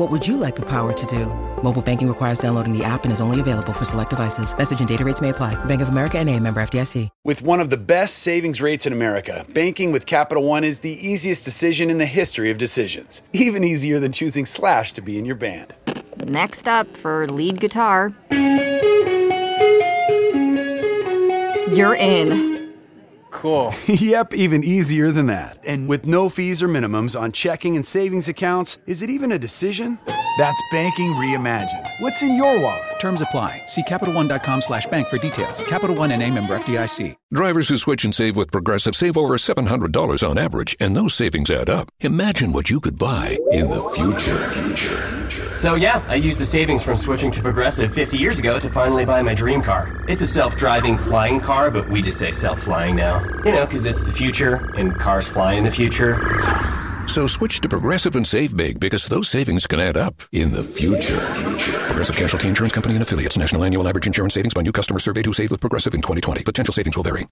What would you like the power to do? Mobile banking requires downloading the app and is only available for select devices. Message and data rates may apply. Bank of America and a member FDIC. With one of the best savings rates in America, banking with Capital One is the easiest decision in the history of decisions. Even easier than choosing Slash to be in your band. Next up for lead guitar. You're in. Cool. yep, even easier than that. And with no fees or minimums on checking and savings accounts, is it even a decision? That's banking reimagined. What's in your wallet? Terms apply. See CapitalOne.com slash bank for details. Capital One and a member FDIC. Drivers who switch and save with Progressive save over $700 on average, and those savings add up. Imagine what you could buy in the future. So yeah, I used the savings from switching to Progressive 50 years ago to finally buy my dream car. It's a self-driving flying car, but we just say self-flying now. You know, because it's the future, and cars fly in the future. So switch to Progressive and save big because those savings can add up in the future. Progressive Casualty Insurance Company and affiliates. National annual average insurance savings by new customer surveyed who saved with Progressive in 2020. Potential savings will vary.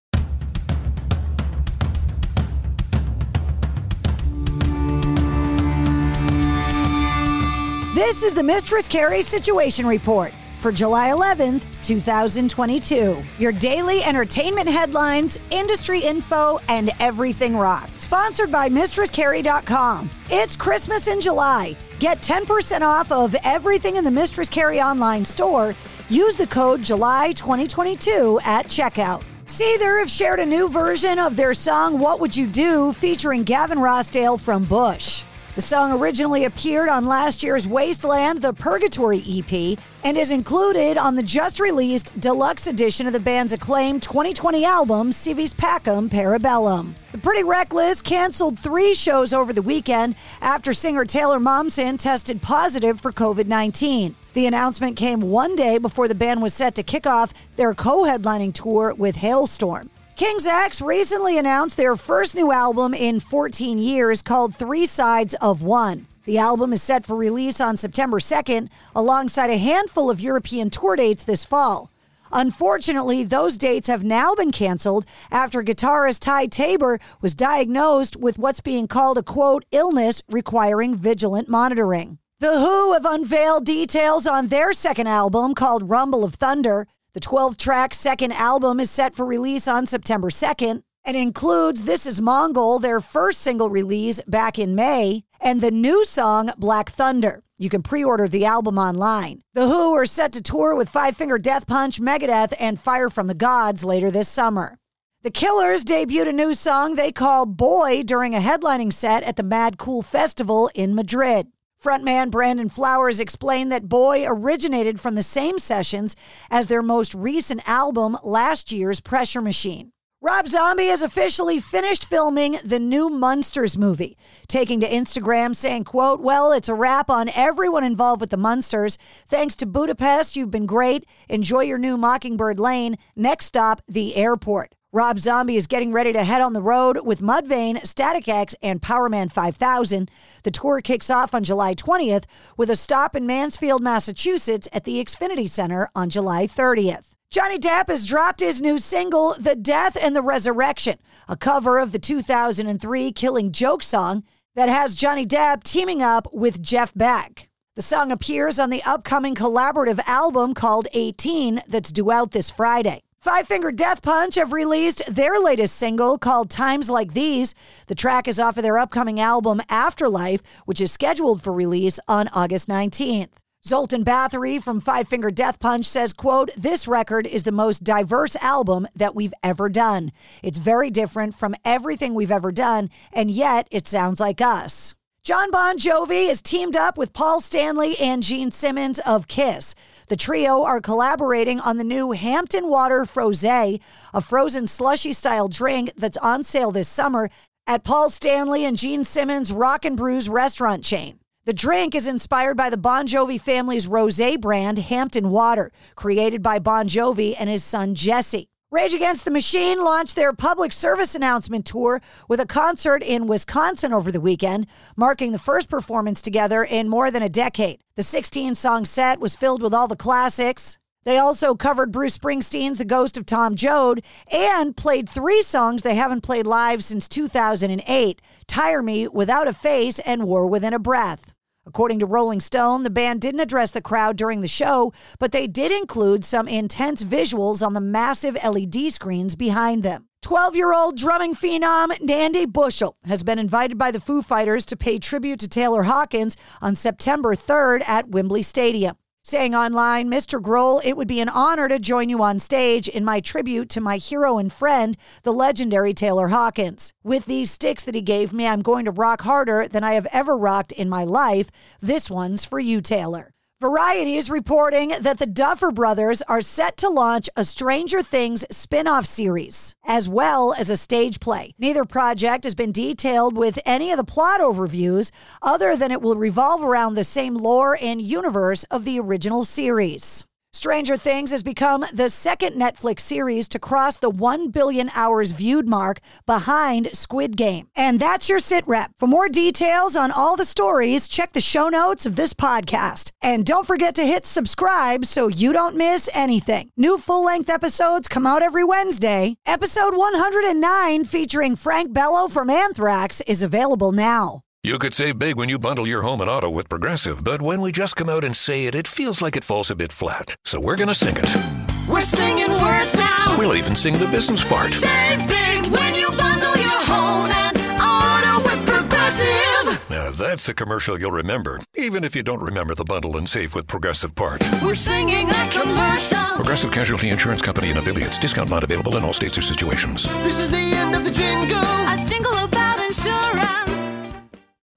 This is the Mistress Carrie Situation Report for July 11th, 2022. Your daily entertainment headlines, industry info, and everything rock. Sponsored by MistressCarrie.com. It's Christmas in July. Get 10% off of everything in the Mistress Carrie online store. Use the code July2022 at checkout. Seether have shared a new version of their song What Would You Do featuring Gavin Rossdale from Bush. The song originally appeared on last year's Wasteland, the Purgatory EP, and is included on the just released deluxe edition of the band's acclaimed 2020 album, Si Vis Pacem Para Bellum. The Pretty Reckless canceled three shows over the weekend after singer Taylor Momsen tested positive for COVID 19. The announcement came one day before the band was set to kick off their co headlining tour with Halestorm. King's X recently announced their first new album in 14 years called Three Sides of One. The album is set for release on September 2nd, alongside a handful of European tour dates this fall. Unfortunately, those dates have now been canceled after guitarist Ty Tabor was diagnosed with what's being called a quote illness requiring vigilant monitoring. The Hu have unveiled details on their second album called Rumble of Thunder. The 12 track second album is set for release on September 2nd and includes This Is Mongol, their first single release back in May, and the new song Black Thunder. You can pre order the album online. The Hu are set to tour with Five Finger Death Punch, Megadeth, and Fire from the Gods later this summer. The Killers debuted a new song they call Boy during a headlining set at the Mad Cool Festival in Madrid. Frontman Brandon Flowers explained that Boy originated from the same sessions as their most recent album, last year's Pressure Machine. Rob Zombie has officially finished filming the new Munsters movie, taking to Instagram saying, quote, well, it's a wrap on everyone involved with the Munsters. Thanks to Budapest, you've been great. Enjoy your new Mockingbird Lane. Next stop, the airport. Rob Zombie is getting ready to head on the road with Mudvayne, Static X, and Powerman 5000. The tour kicks off on July 20th with a stop in Mansfield, Massachusetts at the Xfinity Center on July 30th. Johnny Depp has dropped his new single, The Death and the Resurrection, a cover of the 2003 Killing Joke song that has Johnny Depp teaming up with Jeff Beck. The song appears on the upcoming collaborative album called 18 that's due out this Friday. Five Finger Death Punch have released their latest single called Times Like These. The track is off of their upcoming album Afterlife, which is scheduled for release on August 19th. Zoltan Bathory from Five Finger Death Punch says, quote, this record is the most diverse album that we've ever done. It's very different from everything we've ever done, and yet it sounds like us. Jon Bon Jovi is teamed up with Paul Stanley and Gene Simmons of Kiss. The trio are collaborating on the new Hampton Water Frosé, a frozen slushy style drink that's on sale this summer at Paul Stanley and Gene Simmons Rock and Brews restaurant chain. The drink is inspired by the Bon Jovi family's rosé brand, Hampton Water, created by Bon Jovi and his son Jesse. Rage Against the Machine launched their public service announcement tour with a concert in Wisconsin over the weekend, marking the first performance together in more than a decade. The 16 song set was filled with all the classics. They also covered Bruce Springsteen's The Ghost of Tom Joad and played three songs they haven't played live since 2008 Tire Me, Without a Face, and War Within a Breath. According to Rolling Stone, the band didn't address the crowd during the show, but they did include some intense visuals on the massive LED screens behind them. 12 year old drumming phenom Nandi Bushell has been invited by the Foo Fighters to pay tribute to Taylor Hawkins on September 3rd at Wembley Stadium saying online, Mr. Grohl, it would be an honor to join you on stage in my tribute to my hero and friend, the legendary Taylor Hawkins. With these sticks that he gave me, I'm going to rock harder than I have ever rocked in my life. This one's for you, Taylor. Variety is reporting that the Duffer Brothers are set to launch a Stranger Things spin off series, as well as a stage play. Neither project has been detailed with any of the plot overviews, other than it will revolve around the same lore and universe of the original series. Stranger Things has become the second Netflix series to cross the 1 billion hours viewed mark behind Squid Game. And that's your sit rep. For more details on all the stories, check the show notes of this podcast. And don't forget to hit subscribe so you don't miss anything. New full length episodes come out every Wednesday. Episode 109, featuring Frank Bello from Anthrax, is available now. You could save big when you bundle your home and auto with Progressive, but when we just come out and say it, it feels like it falls a bit flat. So we're going to sing it. We're singing words now. We'll even sing the business part. Save big when you bundle your home and auto with Progressive. Now that's a commercial you'll remember, even if you don't remember the bundle and save with Progressive part. We're singing that commercial. Progressive Casualty Insurance Company and affiliates. Discount not available in all states or situations. This is the end of the jingle. A jingle about insurance.